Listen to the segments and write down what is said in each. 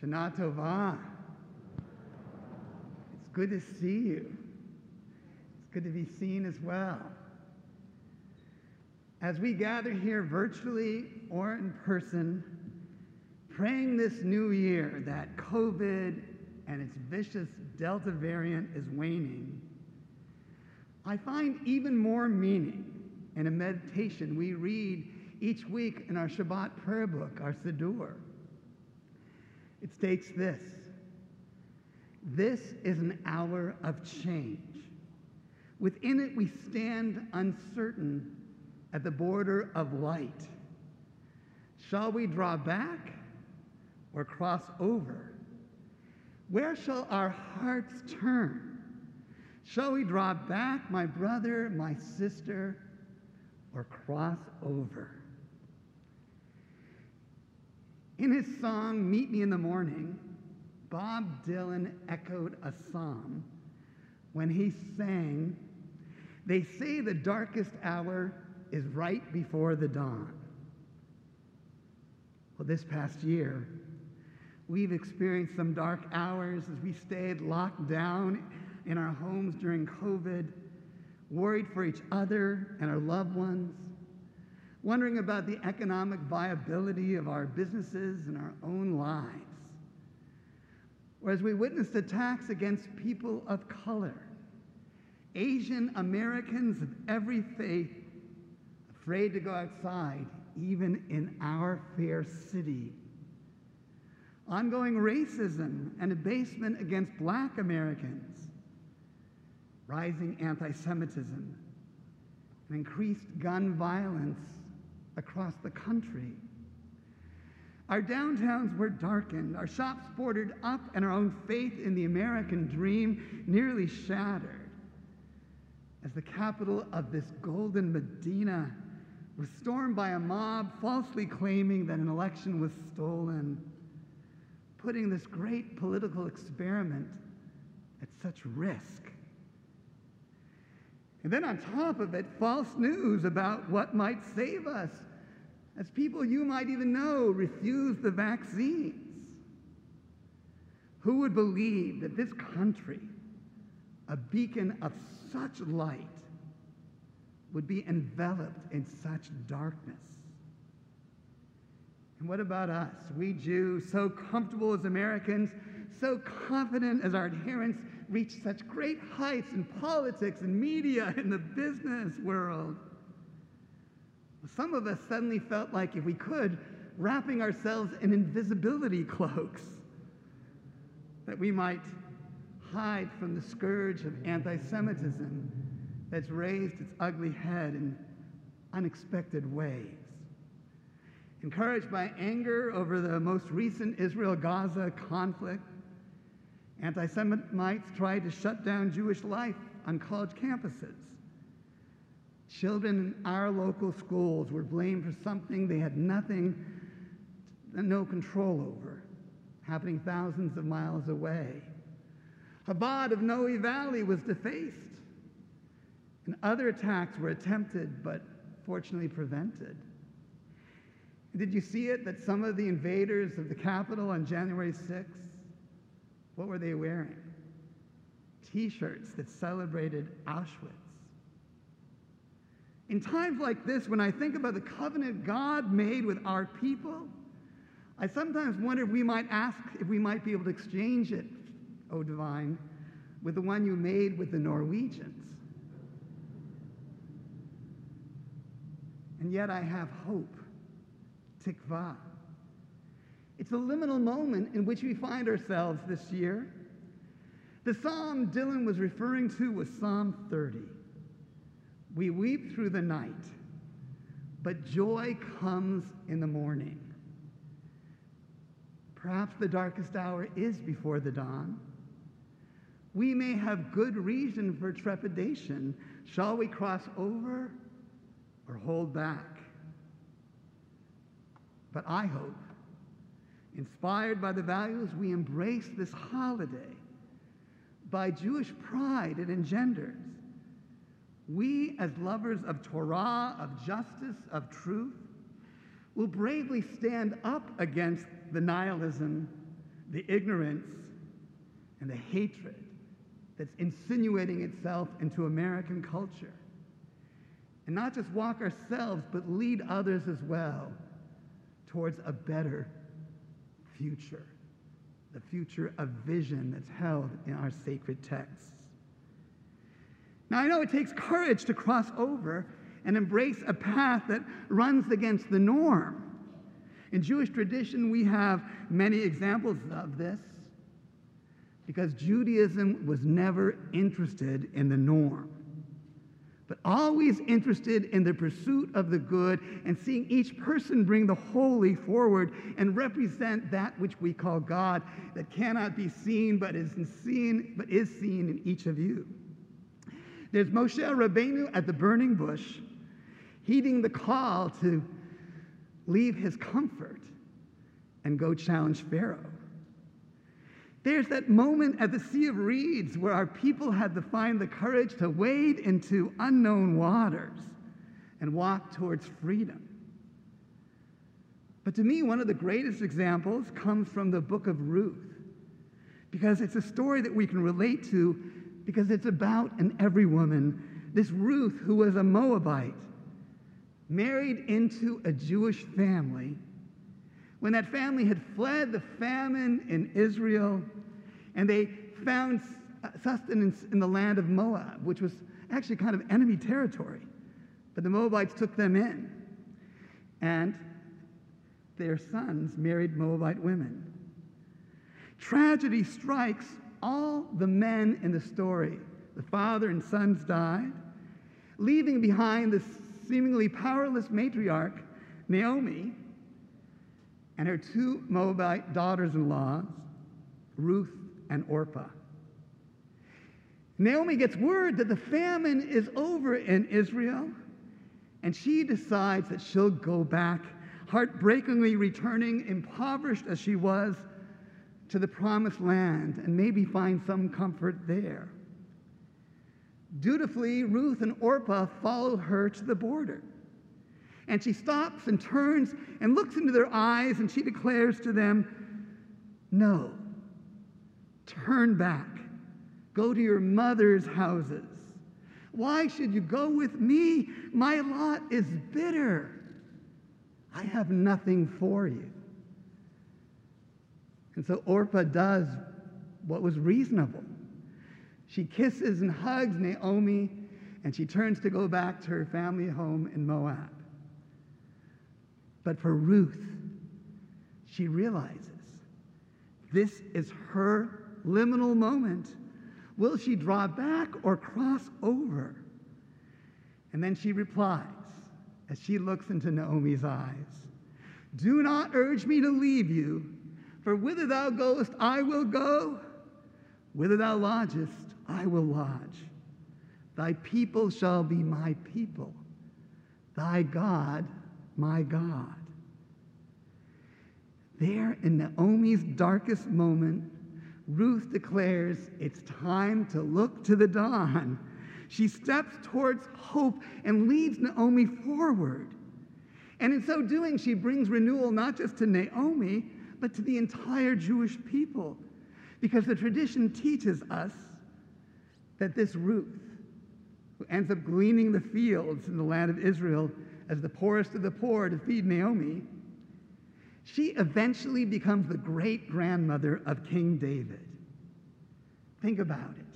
Shana Tova. It's good to see you. It's good to be seen as well. As we gather here virtually or in person, praying this new year that COVID and its vicious Delta variant is waning, I find even more meaning in a meditation we read each week in our Shabbat prayer book, our Siddur. It states this This is an hour of change. Within it, we stand uncertain at the border of light. Shall we draw back or cross over? Where shall our hearts turn? Shall we draw back, my brother, my sister, or cross over? In his song, Meet Me in the Morning, Bob Dylan echoed a psalm when he sang, They say the darkest hour is right before the dawn. Well, this past year, we've experienced some dark hours as we stayed locked down in our homes during COVID, worried for each other and our loved ones, wondering about the economic viability of our businesses and our own lives. Or as we witnessed attacks against people of color, Asian Americans of every faith afraid to go outside, even in our fair city. Ongoing racism and abasement against black Americans, rising anti Semitism, and increased gun violence across the country. Our downtowns were darkened, our shops boarded up, and our own faith in the American dream nearly shattered as the capital of this golden Medina was stormed by a mob falsely claiming that an election was stolen, putting this great political experiment at such risk. And then on top of it, false news about what might save us, as people you might even know refuse the vaccines. Who would believe that this country, a beacon of such light, would be enveloped in such darkness. And what about us? We Jews, so comfortable as Americans, so confident as our adherents reach such great heights in politics and media in the business world. Some of us suddenly felt like if we could, wrapping ourselves in invisibility cloaks, that we might hide from the scourge of anti Semitism that's raised its ugly head in unexpected ways. Encouraged by anger over the most recent Israel Gaza conflict, anti Semites tried to shut down Jewish life on college campuses. Children in our local schools were blamed for something they had nothing, no control over, happening thousands of miles away. Chabad of Noe Valley was defaced. And other attacks were attempted, but fortunately prevented. Did you see it that some of the invaders of the Capitol on January 6th, what were they wearing? T shirts that celebrated Auschwitz. In times like this, when I think about the covenant God made with our people, I sometimes wonder if we might ask if we might be able to exchange it, O oh divine, with the one you made with the Norwegians. and yet I have hope. Tikva. It's a liminal moment in which we find ourselves this year. The psalm Dylan was referring to was Psalm 30. We weep through the night, but joy comes in the morning. Perhaps the darkest hour is before the dawn. We may have good reason for trepidation. Shall we cross over or hold back. But I hope, inspired by the values we embrace this holiday, by Jewish pride it engenders, we, as lovers of Torah, of justice, of truth, will bravely stand up against the nihilism the ignorance and the hatred that's insinuating itself into American culture. And not just walk ourselves, but lead others as well towards a better future, the future of vision that's held in our sacred texts. Now, I know it takes courage to cross over and embrace a path that runs against the norm. In Jewish tradition, we have many examples of this because Judaism was never interested in the norm, but always interested in the pursuit of the good and seeing each person bring the holy forward and represent that which we call God that cannot be seen but is seen but is seen in each of you. There's Moshe Rabbeinu at the burning bush, heeding the call to leave his comfort and go challenge Pharaoh. There's that moment at the Sea of Reeds where our people had to find the courage to wade into unknown waters and walk towards freedom. But to me, one of the greatest examples comes from the book of Ruth, because it's a story that we can relate to, because it's about an every woman, this Ruth who was a Moabite, married into a Jewish family when that family had fled the famine in Israel and they found uh, sustenance in the land of Moab, which was actually kind of enemy territory. But the Moabites took them in, and their sons married Moabite women. Tragedy strikes all the men in the story. The father and sons died, leaving behind the seemingly powerless matriarch, Naomi, and her two Moabite daughters in law, Ruth and Orpah. Naomi gets word that the famine is over in Israel, and she decides that she'll go back, heartbreakingly returning, impoverished as she was, to the promised land and maybe find some comfort there. Dutifully, Ruth and Orpah follow her to the border. And she stops and turns and looks into their eyes and she declares to them, No, turn back. Go to your mother's houses. Why should you go with me? My lot is bitter. I have nothing for you. And so Orpah does what was reasonable. She kisses and hugs Naomi, and she turns to go back to her family home in Moab. But for Ruth, she realizes this is her liminal moment. Will she draw back or cross over? And then she replies as she looks into Naomi's eyes Do not urge me to leave you, for whither thou goest, I will go. Whither thou lodgest, I will lodge. Thy people shall be my people, thy God, my God. There in Naomi's darkest moment, Ruth declares it's time to look to the dawn. She steps towards hope and leads Naomi forward. And in so doing, she brings renewal not just to Naomi, but to the entire Jewish people. Because the tradition teaches us that this Ruth, who ends up gleaning the fields in the land of Israel as the poorest of the poor to feed Naomi, she eventually becomes the great grandmother of King David. Think about it.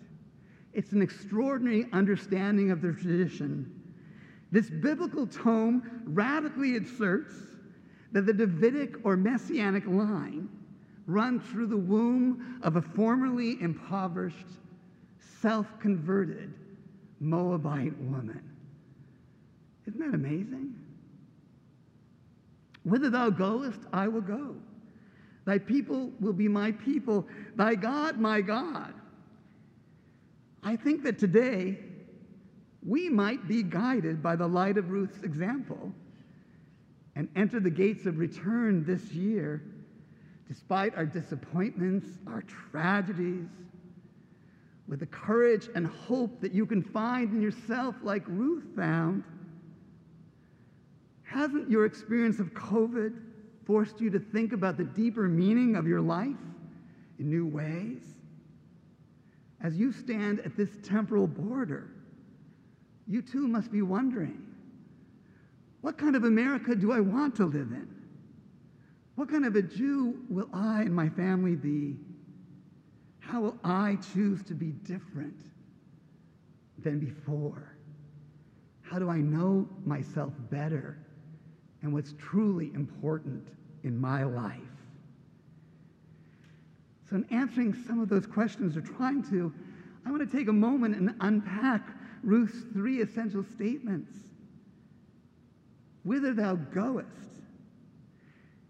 It's an extraordinary understanding of the tradition. This biblical tome radically asserts that the Davidic or messianic line runs through the womb of a formerly impoverished, self converted Moabite woman. Isn't that amazing? Whither thou goest, I will go. Thy people will be my people, thy God, my God. I think that today we might be guided by the light of Ruth's example and enter the gates of return this year, despite our disappointments, our tragedies, with the courage and hope that you can find in yourself, like Ruth found Hasn't your experience of COVID forced you to think about the deeper meaning of your life in new ways? As you stand at this temporal border, you too must be wondering what kind of America do I want to live in? What kind of a Jew will I and my family be? How will I choose to be different than before? How do I know myself better and what's truly important in my life? So, in answering some of those questions or trying to, I want to take a moment and unpack Ruth's three essential statements. Whither thou goest,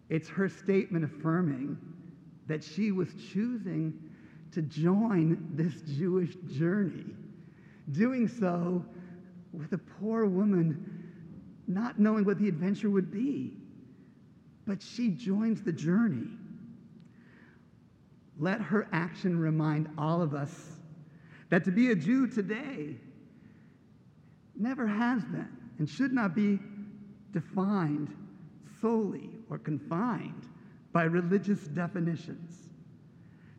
it's her statement affirming that she was choosing to join this Jewish journey, doing so with a poor woman not knowing what the adventure would be. But she joins the journey. Let her action remind all of us that to be a Jew today never has been and should not be defined solely or confined by religious definitions.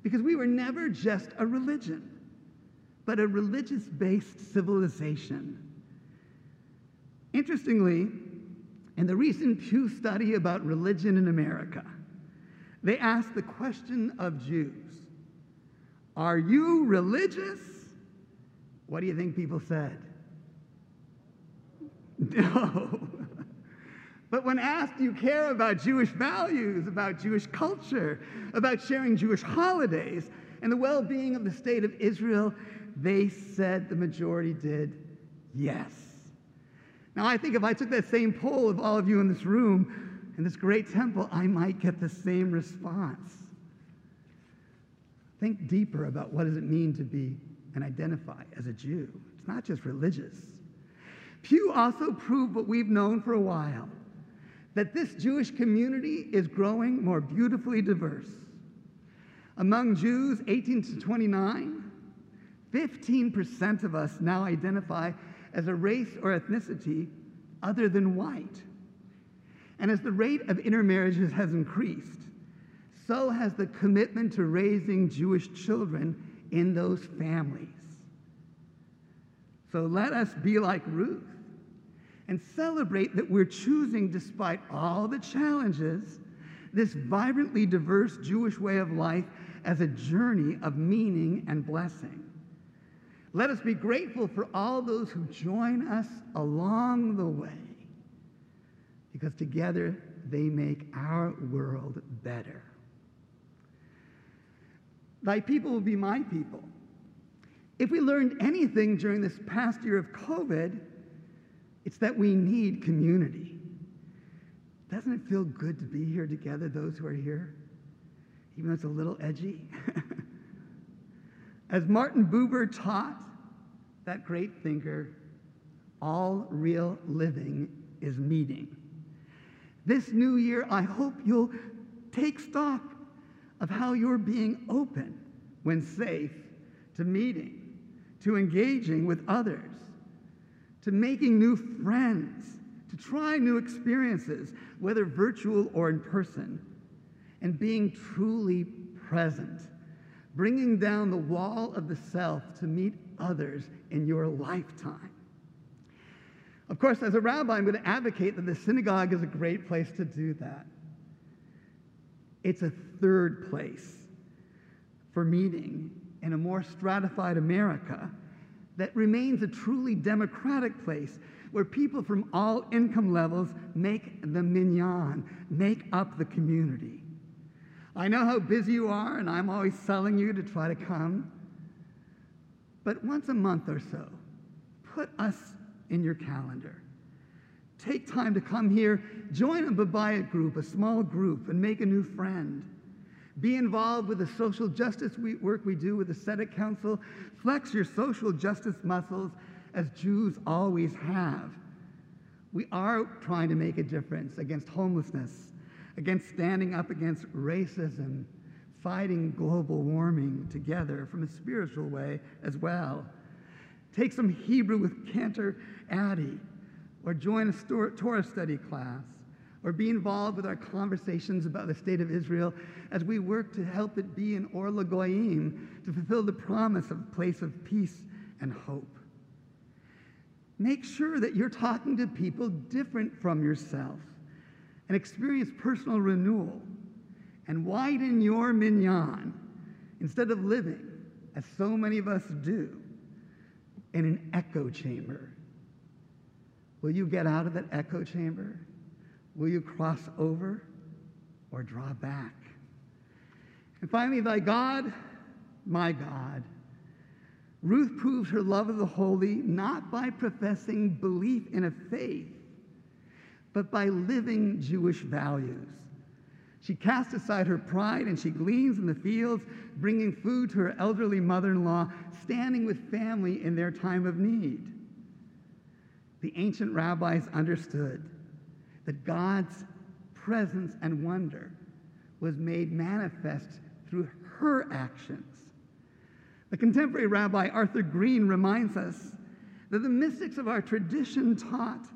Because we were never just a religion, but a religious based civilization. Interestingly, in the recent Pew study about religion in America, they asked the question of Jews Are you religious? What do you think people said? No. But when asked, do you care about Jewish values, about Jewish culture, about sharing Jewish holidays, and the well being of the state of Israel, they said the majority did yes. Now, I think if I took that same poll of all of you in this room, in this great temple, I might get the same response. Think deeper about what does it mean to be and identify as a Jew. It's not just religious. Pew also proved what we've known for a while that this Jewish community is growing more beautifully diverse. Among Jews 18 to 29, 15% of us now identify as a race or ethnicity other than white. And as the rate of intermarriages has increased, so has the commitment to raising Jewish children in those families. So let us be like Ruth and celebrate that we're choosing, despite all the challenges, this vibrantly diverse Jewish way of life as a journey of meaning and blessing. Let us be grateful for all those who join us along the way, because together they make our world better. Thy people will be my people. If we learned anything during this past year of COVID, it's that we need community. Doesn't it feel good to be here together, those who are here? Even though it's a little edgy? As Martin Buber taught, that great thinker, all real living is meeting. This new year, I hope you'll take stock of how you're being open when safe to meeting, to engaging with others to making new friends, to try new experiences, whether virtual or in person, and being truly present, bringing down the wall of the self to meet others in your lifetime. Of course, as a rabbi, I'm going to advocate that the synagogue is a great place to do that. It's a third place for meeting in a more stratified America that remains a truly democratic place where people from all income levels make the minyan, make up the community. I know how busy you are, and I'm always selling you to try to come. But once a month or so, put us in your calendar. Take time to come here, join a Babayit group, a small group, and make a new friend. Be involved with the social justice work we do with the Tzedek Council. Flex your social justice muscles as Jews always have. We are trying to make a difference against homelessness, against standing up against racism, fighting global warming together from a spiritual way as well. Take some Hebrew with Cantor Addy, or join a Torah study class, or be involved with our conversations about the state of Israel as we work to help it be an Or LaGoyim to fulfill the promise of a place of peace and hope. Make sure that you're talking to people different from yourself and experience personal renewal and widen your minyan instead of living, as so many of us do, in an echo chamber. Will you get out of that echo chamber? Will you cross over or draw back? And finally, thy God, my God, Ruth proves her love of the holy not by professing belief in a faith, but by living Jewish values. She casts aside her pride and she gleans in the fields, bringing food to her elderly mother in law, standing with family in their time of need. The ancient rabbis understood that God's presence and wonder was made manifest through her actions. The contemporary rabbi Arthur Green reminds us that the mystics of our tradition taught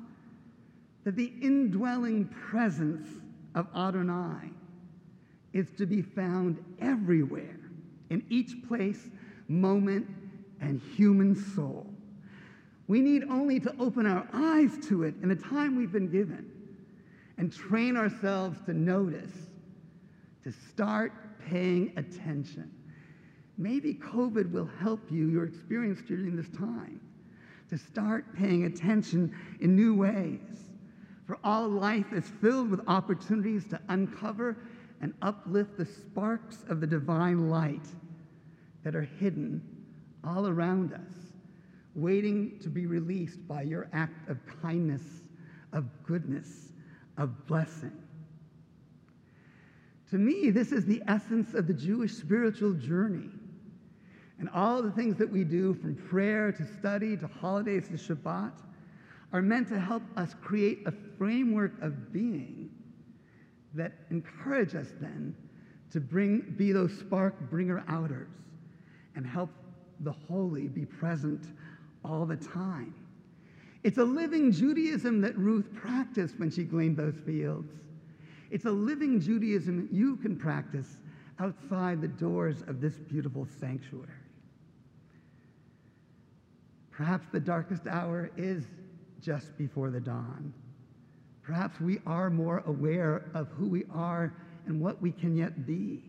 that the indwelling presence of Adonai is to be found everywhere, in each place, moment, and human soul. We need only to open our eyes to it in the time we've been given and train ourselves to notice, to start paying attention. Maybe COVID will help you, your experience during this time, to start paying attention in new ways. For all life is filled with opportunities to uncover and uplift the sparks of the divine light that are hidden all around us, waiting to be released by your act of kindness, of goodness, of blessing. To me, this is the essence of the Jewish spiritual journey. And all the things that we do, from prayer to study to holidays to Shabbat, are meant to help us create a framework of being that encourage us then to bring, be those spark bringer outers and help the holy be present all the time. It's a living Judaism that Ruth practiced when she gleaned those fields. It's a living Judaism you can practice outside the doors of this beautiful sanctuary. Perhaps the darkest hour is just before the dawn. Perhaps we are more aware of who we are and what we can yet be.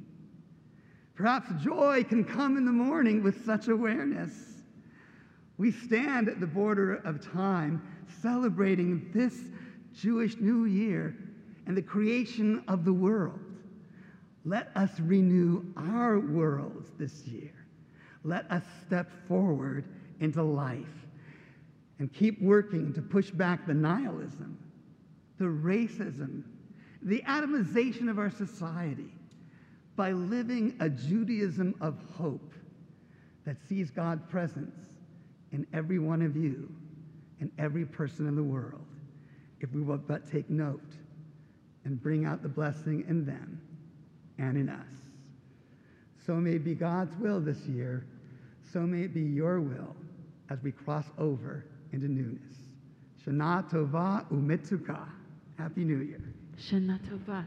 Perhaps joy can come in the morning with such awareness. We stand at the border of time celebrating this Jewish New Year and the creation of the world. Let us renew our worlds this year. Let us step forward into life and keep working to push back the nihilism the racism, the atomization of our society by living a Judaism of hope that sees God's presence in every one of you and every person in the world, if we will but take note and bring out the blessing in them and in us. So may it be God's will this year, so may it be your will as we cross over into newness. Shana Tova Umetukah. Happy New Year. Shana Tova.